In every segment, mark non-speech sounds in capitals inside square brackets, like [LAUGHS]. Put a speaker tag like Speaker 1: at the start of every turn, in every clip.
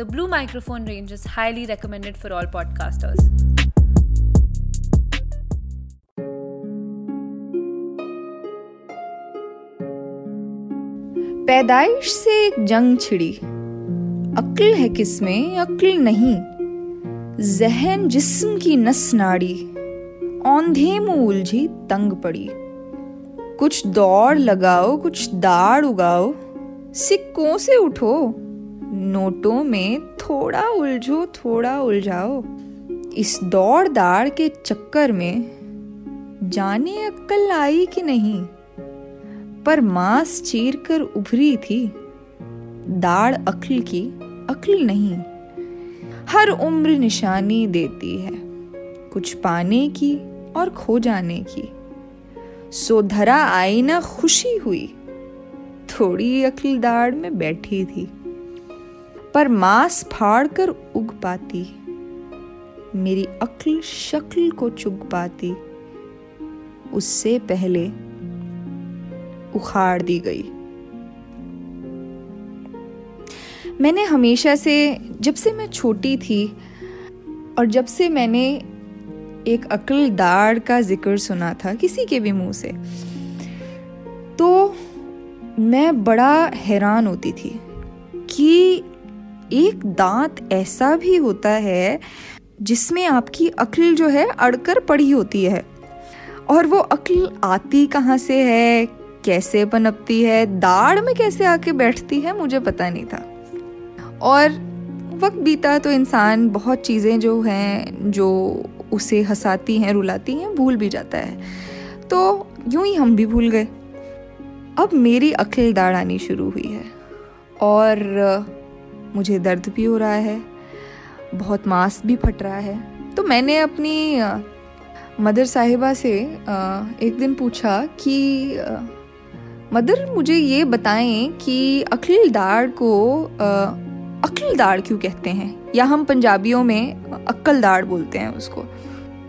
Speaker 1: The Blue microphone range is highly recommended for all podcasters.
Speaker 2: पैदाइश से एक जंग छिड़ी। अक्ल है किसमें, अक्ल नहीं। जहन जिस्म की नस नाड़ी। औंधे मुँह उलझी तंग पड़ी। कुछ दौड़ लगाओ, कुछ दाड़ उगाओ। सिक्कों से उठो। नोटों में थोड़ा उलझो, थोड़ा उलझाओ। इस दौड़ दाड़ के चक्कर में जाने अक्ल आई कि नहीं? पर मांस चीर कर उभरी थी। दाढ़ अक्ल की अक्ल नहीं। हर उम्र निशानी देती है, कुछ पाने की और खो जाने की। सो धरा आई ना खुशी हुई। थोड़ी अक्ल दाढ़ में बैठी थी। पर मांस फाड़ कर उग पाती। मेरी अक्ल शक्ल को चुग पाती। उससे पहले उखाड़ दी गई। मैंने हमेशा से, जब से मैं छोटी थी और जब से मैंने एक अक्ल दाढ़ का ज़िक्र सुना था किसी के भी मुँह से तो मैं बड़ा हैरान होती थी कि एक दांत ऐसा भी होता है जिसमें आपकी अक्ल जो है अड़कर पड़ी होती है। और वो अक्ल आती कहाँ से है? कैसे पनपती है? दाढ़ में कैसे आके बैठती है? मुझे पता नहीं था। और वक्त बीता तो इंसान बहुत चीज़ें जो हैं, जो उसे हंसाती हैं, रुलाती हैं, भूल भी जाता है। तो यूँ ही हम भी भूल गए। अब मेरी अक्ल दाढ़ आनी शुरू हुई है। और मुझे दर्द भी हो रहा है, बहुत मांस भी फट रहा है। तो मैंने अपनी मदर साहिबा से एक दिन पूछा कि मदर मुझे ये बताएँ कि अखिल दाड़ को अक्ल दाड़ क्यों कहते हैं? या हम पंजाबियों में अक्ल दाड़ बोलते हैं उसको।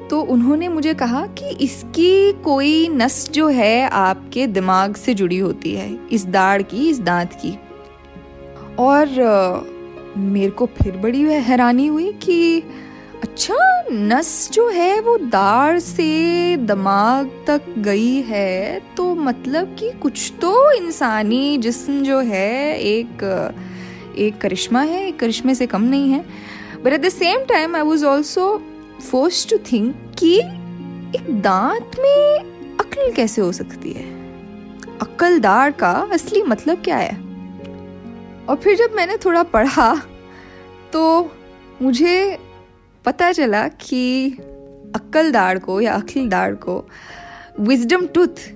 Speaker 2: तो उन्होंने मुझे कहा कि इसकी कोई नस जो है आपके दिमाग से जुड़ी होती है, इस दाढ़ की, इस दांत की। और मेरे को फिर बड़ी हैरानी हुई कि अच्छा नस जो है वो दाढ़ से दिमाग तक गई है तो मतलब कि कुछ तो इंसानी जिस्म जो है एक एक करिश्मा है, एक करिश्मे से कम नहीं है। But at the same time I was also force to think कि एक दांत में अक्ल कैसे हो सकती है? अक्लदार का असली मतलब क्या है? और फिर जब मैंने थोड़ा पढ़ा तो मुझे पता चला कि अक्ल दाढ़ को या अखिल दाढ़ को विजडम टूथ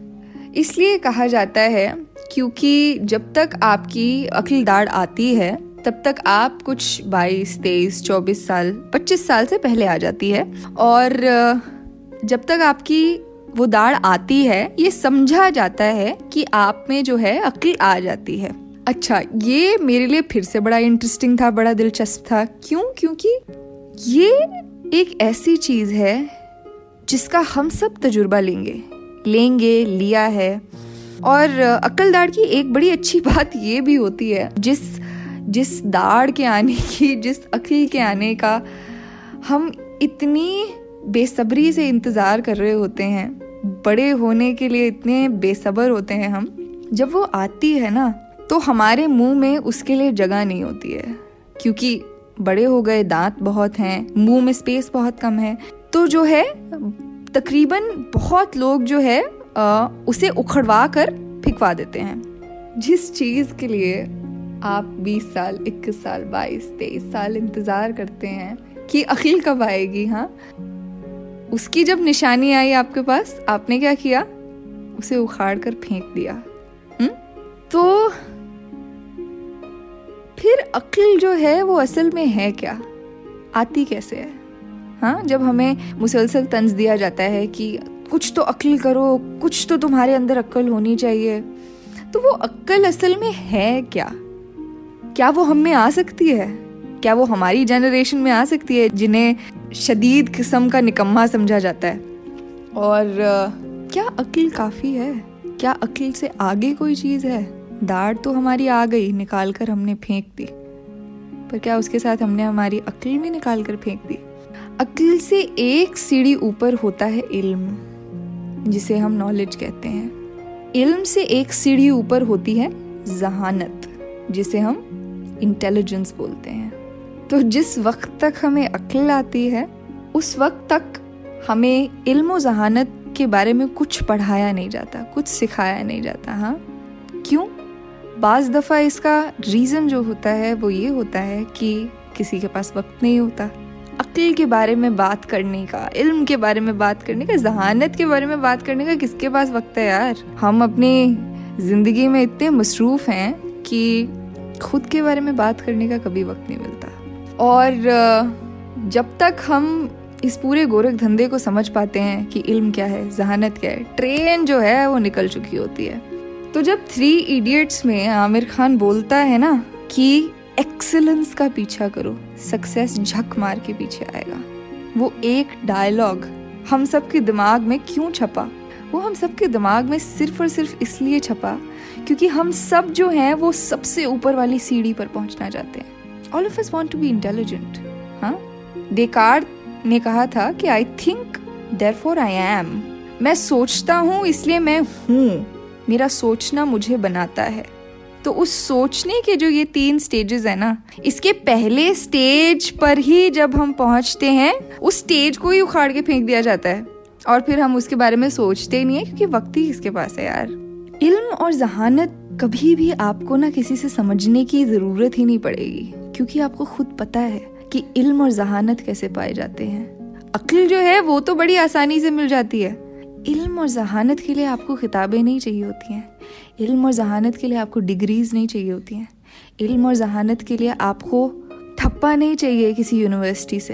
Speaker 2: इसलिए कहा जाता है क्योंकि जब तक आपकी अखिल दाढ़ आती है तब तक आप कुछ 22, तेईस चौबीस साल 25 साल से पहले आ जाती है। और जब तक आपकी वो दाढ़ आती है ये समझा जाता है कि आप में जो है अक्ल आ जाती है। अच्छा ये मेरे लिए फिर से बड़ा इंटरेस्टिंग था, बड़ा दिलचस्प था। क्यों? क्योंकि ये एक ऐसी चीज़ है जिसका हम सब तजुर्बा लेंगे। लेंगे, लिया है। और अक्ल दाड़ की एक बड़ी अच्छी [LAUGHS] बात ये भी होती है, जिस जिस दाढ़ के आने की, जिस अक्ल के आने का हम इतनी बेसब्री से इंतज़ार कर रहे होते हैं। बड़े होने के लिए इतने बेसब्र होते हैं हम। जब वो आती है ना तो हमारे मुँह में उसके लिए जगह नहीं होती है। क्योंकि बड़े हो गए दांत बहुत हैं मुँह में स्पेस बहुत कम है। तो जो है तकरीबन बहुत लोग जो है आ, उसे उखड़वा कर फिकवा देते हैं। जिस चीज़ के लिए आप 20 साल 21 साल 22 23 साल इंतज़ार करते हैं कि अखिल कब आएगी हाँ? उसकी जब निशानी आई आपके पास आपने क्या किया? उसे उखाड़ कर फेंक दिया। हुँ? तो फिर अक्ल जो है वो असल में है क्या? आती कैसे है? हाँ जब हमें मुसलसल तंज दिया जाता है कि कुछ तो अक्ल करो, कुछ तो तुम्हारे अंदर अक्ल होनी चाहिए तो वो अक्ल असल में है क्या? क्या वो हम में आ सकती है? क्या वो हमारी जनरेशन में आ सकती है जिन्हें शदीद किस्म का निकम्मा समझा जाता है? और क्या अक्ल काफ़ी है? क्या अक्ल से आगे कोई चीज़ है? दाढ़ तो हमारी आ गई निकाल कर हमने फेंक दी। पर क्या उसके साथ हमने हमारी अक्ल भी निकाल कर फेंक दी? अक्ल से एक सीढ़ी ऊपर होता है इल्म, जिसे हम नॉलेज कहते हैं। इल्म से एक सीढ़ी ऊपर होती है जहानत, जिसे हम इंटेलिजेंस बोलते हैं। तो जिस वक्त तक हमें अक्ल आती है, उस वक्त तक हमें इल्म जहानत के बारे में कुछ पढ़ाया नहीं जाता, कुछ सिखाया नहीं जाता हाँ? क्यों? बाज़ दफ़ा इसका रीज़न जो होता है, वो ये होता है कि किसी के पास वक्त नहीं होता। अक्ल के बारे में बात करने का, इल्म के बारे में बात करने का, जहानत के बारे में बात करने का किसके पास वक्त है यार? हम अपनी ज़िंदगी में इतने मसरूफ़ हैं कि खुद के बारे में बात करने का कभी वक्त नहीं मिलता। और जब तक हम इस पूरे गोरख धंधे को समझ पाते हैं कि इल्म क्या है, जहानत क्या है, ट्रेन जो है वो निकल चुकी होती है। तो जब थ्री इडियट्स में आमिर खान बोलता है ना कि एक्सीलेंस का पीछा करो सक्सेस झक मार के पीछे आएगा, वो एक डायलॉग हम सब के दिमाग में क्यों छपा? वो हम सब के दिमाग में सिर्फ़ और सिर्फ़ इसलिए छपा क्योंकि हम सब जो हैं वो सबसे ऊपर वाली सीढ़ी पर पहुँचना चाहते हैं। All of us want to be intelligent हाँ? डेकार्ड ने कहा था कि I think therefore I am मैं सोचता हूँ, इसलिए मैं हूँ। मेरा सोचना मुझे बनाता है। तो उस सोचने के जो ये तीन स्टेजेस है ना, इसके पहले स्टेज पर ही जब हम पहुँचते हैं, उस स्टेज को ही उखाड़ के फेंक दिया जाता है। और फिर हम उसके बारे में सोचते नहीं है, क्योंकि वक्त ही इसके पास है यार। इल्म और जहानत कभी भी आपको ना किसी से समझने की ज़रूरत ही नहीं पड़ेगी, क्योंकि आपको खुद पता है कि इल्म और जहानत कैसे पाए जाते हैं। अक्ल जो है, वो तो बड़ी आसानी से मिल जाती है। इल्म और जहानत के लिए आपको किताबें नहीं चाहिए होती हैं। इल्म और जहानत के लिए आपको डिग्रीज नहीं चाहिए होती हैं। इल्म और जहानत के लिए आपको ठप्पा नहीं चाहिए किसी यूनिवर्सिटी से।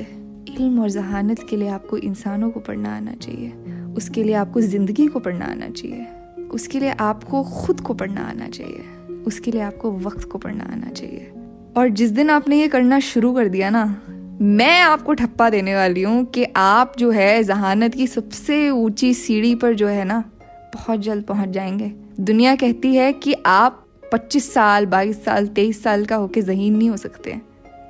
Speaker 2: इल्म और जहानत के लिए आपको इंसानों को पढ़ना आना चाहिए। उसके लिए आपको ज़िंदगी को पढ़ना आना चाहिए। उसके लिए आपको खुद को पढ़ना आना चाहिए। उसके लिए आपको वक्त को पढ़ना आना चाहिए। और जिस दिन आपने ये करना शुरू कर दिया ना मैं आपको ठप्पा देने वाली हूँ कि आप जो है जहानत की सबसे ऊँची सीढ़ी पर जो है ना, बहुत जल्द पहुँच जाएँगे। दुनिया कहती है कि आप 25 साल 22 साल 23 साल का होके जहीन नहीं हो सकते।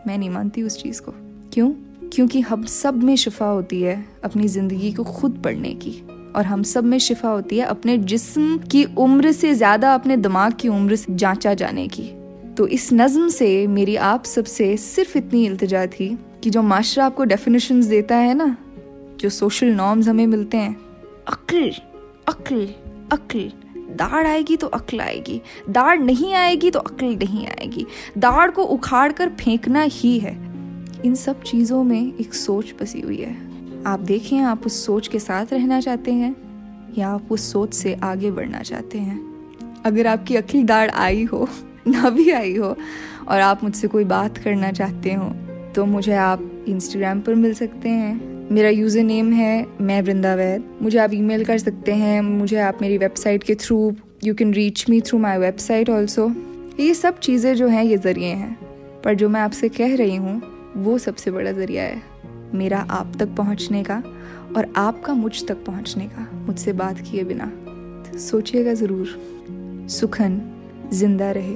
Speaker 2: मैं नहीं मानती उस चीज़ को। क्यों? क्योंकि हम सब में शिफा होती है अपनी ज़िंदगी को खुद पढ़ने की। और हम सब में शिफा होती है अपने जिस्म की उम्र से ज़्यादा अपने दिमाग की उम्र से जांचा जाने की। तो इस नज्म से मेरी आप सबसे सिर्फ़ इतनी इल्तजा थी कि जो माशरा आपको डेफिनेशन देता है ना, जो सोशल नॉर्म्स हमें मिलते हैं। अक्ल अक्ल अक्ल। दाढ़ आएगी तो अक्ल आएगी। दाढ़ नहीं आएगी तो अक्ल नहीं आएगी। दाढ़ को उखाड़ कर फेंकना ही है। इन सब चीज़ों में एक सोच बसी हुई है। आप देखें, आप उस सोच के साथ रहना चाहते हैं या आप उस सोच से आगे बढ़ना चाहते हैं? अगर आपकी अक्ल दाढ़ आई हो ना भी आई हो और आप मुझसे कोई बात करना चाहते हो तो मुझे आप इंस्टाग्राम पर मिल सकते हैं। मेरा यूज़र नेम है मैं वृंदावैद मुझे आप ईमेल कर सकते हैं। मुझे आप मेरी वेबसाइट के through you can reach me through my website also ये सब चीज़ें जो हैं, ये ज़रिए हैं। पर जो मैं आपसे कह रही हूँ, वो सबसे बड़ा ज़रिया है मेरा आप तक पहुँचने का और आपका मुझ तक पहुँचने का, मुझसे बात किए बिना। सोचिएगा ज़रूर। सुखन, ज़िंदा रहे।